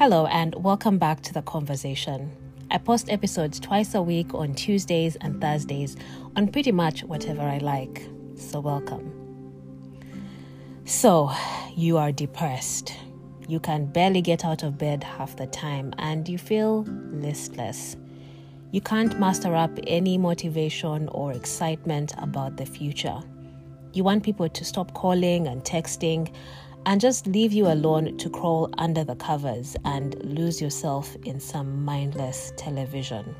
Hello, and welcome back to the conversation. I post episodes twice a week on Tuesdays and Thursdays on pretty much whatever I like. So, welcome. So, you are depressed. You can barely get out of bed half the time and you feel listless. You can't muster up any motivation or excitement about the future. You want people to stop calling and texting and just leave you alone to crawl under the covers and lose yourself in some mindless television.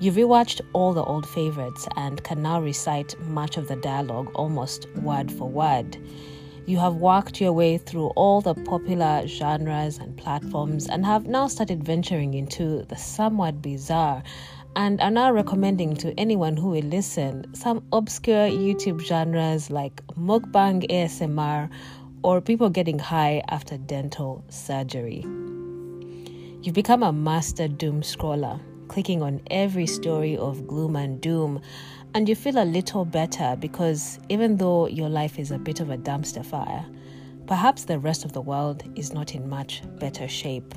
You've rewatched all the old favorites and can now recite much of the dialogue almost word for word. You have worked your way through all the popular genres and platforms and have now started venturing into the somewhat bizarre and are now recommending to anyone who will listen some obscure YouTube genres like mukbang ASMR or people getting high after dental surgery. You've become a master doom scroller, clicking on every story of gloom and doom, and you feel a little better because even though your life is a bit of a dumpster fire, perhaps the rest of the world is not in much better shape.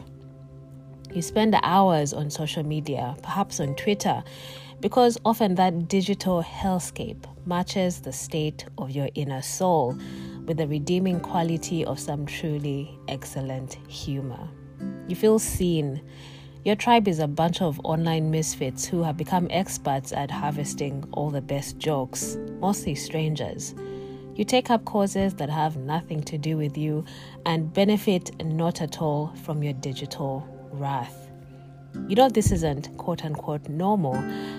You spend hours on social media, perhaps on Twitter, because often that digital hellscape matches the state of your inner soul with the redeeming quality of some truly excellent humor. You feel seen. Your tribe is a bunch of online misfits who have become experts at harvesting all the best jokes, mostly strangers. You take up causes that have nothing to do with you and benefit not at all from your digital wrath. You know, this isn't quote unquote normal,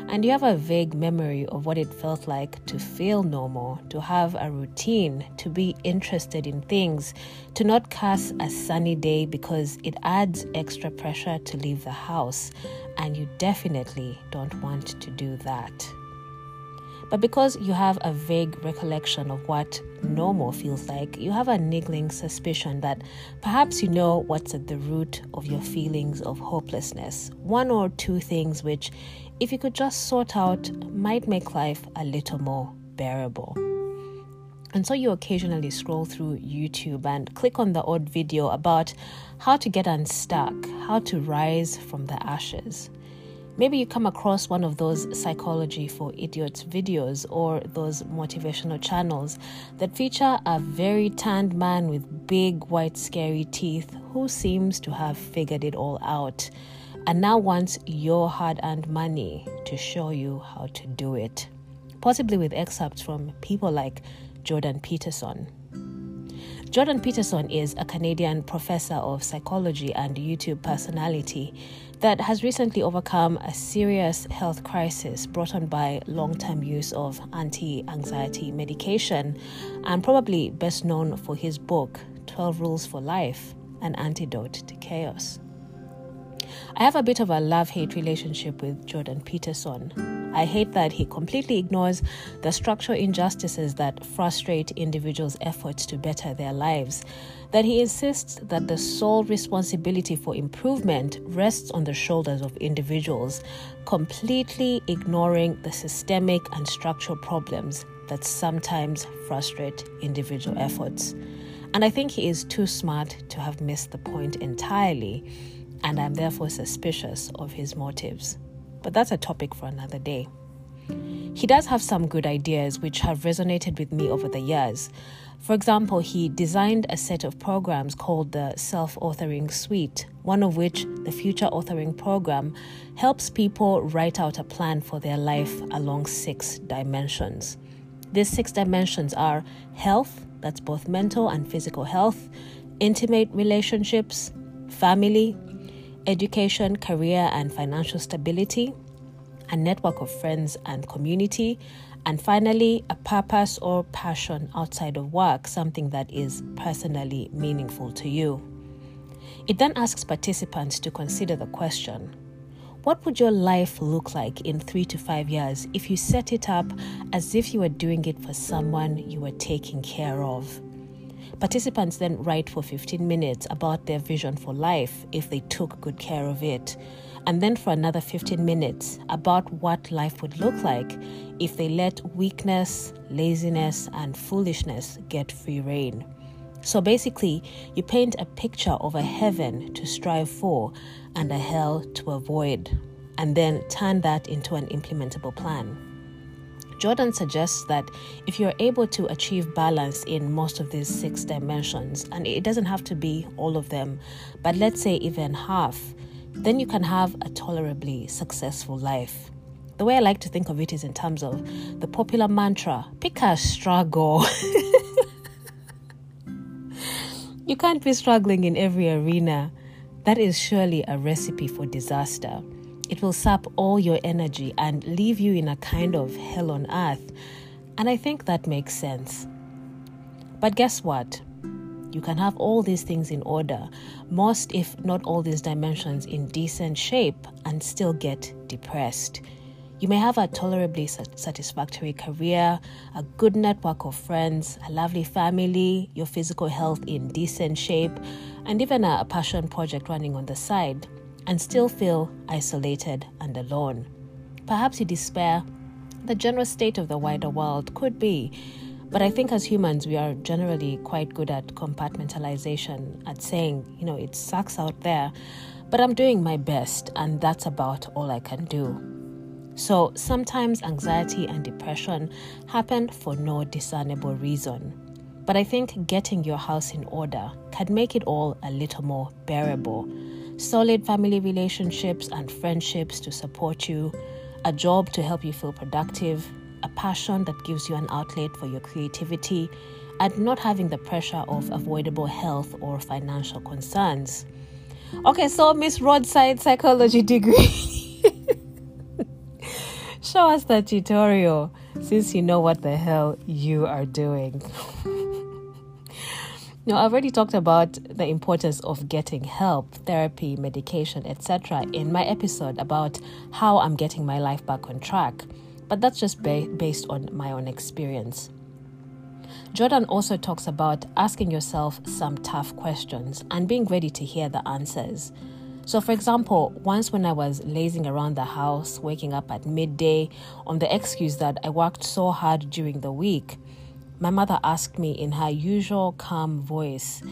and you have a vague memory of what it felt like to feel normal, to have a routine, to be interested in things, to not curse a sunny day because it adds extra pressure to leave the house, and you definitely don't want to do that. But because you have a vague recollection of what normal feels like, you have a niggling suspicion that perhaps you know what's at the root of your feelings of hopelessness. One or two things which, if you could just sort out, might make life a little more bearable. And so you occasionally scroll through YouTube and click on the odd video about how to get unstuck, how to rise from the ashes. Maybe you come across one of those psychology for idiots videos or those motivational channels that feature a very tanned man with big white scary teeth who seems to have figured it all out and now wants your hard earned money to show you how to do it. Possibly with excerpts from people like Jordan Peterson. Jordan Peterson is a Canadian professor of psychology and YouTube personality that has recently overcome a serious health crisis brought on by long term use of anti anxiety medication, and probably best known for his book, 12 Rules for Life An Antidote to Chaos. I have a bit of a love hate relationship with Jordan Peterson. I hate that he completely ignores the structural injustices that frustrate individuals' efforts to better their lives. That he insists that the sole responsibility for improvement rests on the shoulders of individuals, completely ignoring the systemic and structural problems that sometimes frustrate individual efforts. And I think he is too smart to have missed the point entirely and I'm therefore suspicious of his motives. But that's a topic for another day. He does have some good ideas which have resonated with me over the years. For example, he designed a set of programs called the Self Authoring Suite, one of which, the Future Authoring Program, helps people write out a plan for their life along six dimensions. These six dimensions are health, that's both mental and physical health, intimate relationships, family, education, career, and financial stability, a network of friends and community, and finally, a purpose or passion outside of work, something that is personally meaningful to you. It then asks participants to consider the question What would your life look like in three to five years if you set it up as if you were doing it for someone you were taking care of? Participants then write for 15 minutes about their vision for life if they took good care of it, and then for another 15 minutes about what life would look like if they let weakness, laziness, and foolishness get free reign. So basically, you paint a picture of a heaven to strive for and a hell to avoid, and then turn that into an implementable plan. Jordan suggests that if you're able to achieve balance in most of these six dimensions, and it doesn't have to be all of them, but let's say even half, then you can have a tolerably successful life. The way I like to think of it is in terms of the popular mantra pick a struggle. You can't be struggling in every arena. That is surely a recipe for disaster. It will sap all your energy and leave you in a kind of hell on earth. And I think that makes sense. But guess what? You can have all these things in order, most, if not all these dimensions, in decent shape, and still get depressed. You may have a tolerably satisfactory career, a good network of friends, a lovely family, your physical health in decent shape, and even a passion project running on the side, and still feel isolated and alone. Perhaps you despair. The general state of the wider world could be, but I think as humans, we are generally quite good at compartmentalization, at saying, you know, it sucks out there, but I'm doing my best, and that's about all I can do. So sometimes anxiety and depression happen for no discernible reason. But I think getting your house in order can make it all a little more bearable. Solid family relationships and friendships to support you, a job to help you feel productive, a passion that gives you an outlet for your creativity, and not having the pressure of avoidable health or financial concerns. Okay, so Miss Roadside Psychology degree. Show us the tutorial since you know what the hell you are doing. now, I've already talked about the importance of getting help, therapy, medication, etc. in my episode about how I'm getting my life back on track, but that's just ba- based on my own experience. Jordan also talks about asking yourself some tough questions and being ready to hear the answers. So, for example, once when I was lazing around the house, waking up at midday on the excuse that I worked so hard during the week, my mother asked me in her usual calm voice,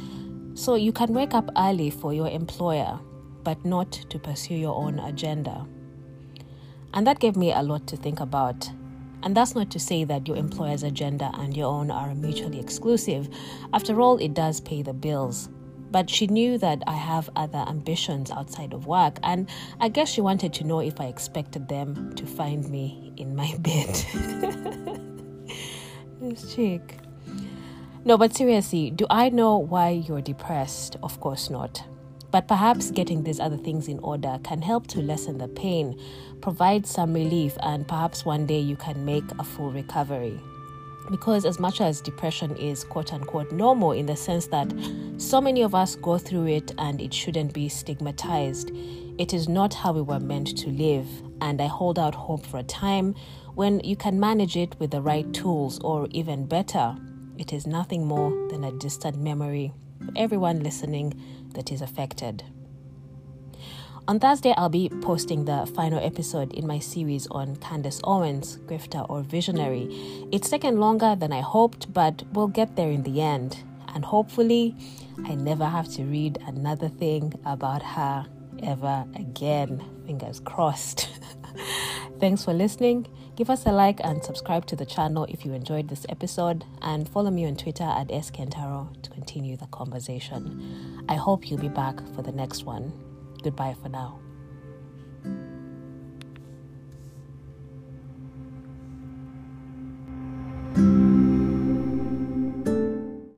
So you can wake up early for your employer, but not to pursue your own agenda. And that gave me a lot to think about. And that's not to say that your employer's agenda and your own are mutually exclusive. After all, it does pay the bills. But she knew that I have other ambitions outside of work, and I guess she wanted to know if I expected them to find me in my bed. this chick. No, but seriously, do I know why you're depressed? Of course not. But perhaps getting these other things in order can help to lessen the pain, provide some relief, and perhaps one day you can make a full recovery because as much as depression is quote unquote normal in the sense that so many of us go through it and it shouldn't be stigmatized, it is not how we were meant to live. And I hold out hope for a time when you can manage it with the right tools, or even better, it is nothing more than a distant memory for everyone listening that is affected. On Thursday, I'll be posting the final episode in my series on Candace Owens, grifter or visionary. It's taken longer than I hoped, but we'll get there in the end. And hopefully, I never have to read another thing about her ever again. Fingers crossed. Thanks for listening. Give us a like and subscribe to the channel if you enjoyed this episode, and follow me on Twitter at skentaro to continue the conversation. I hope you'll be back for the next one. Goodbye for now.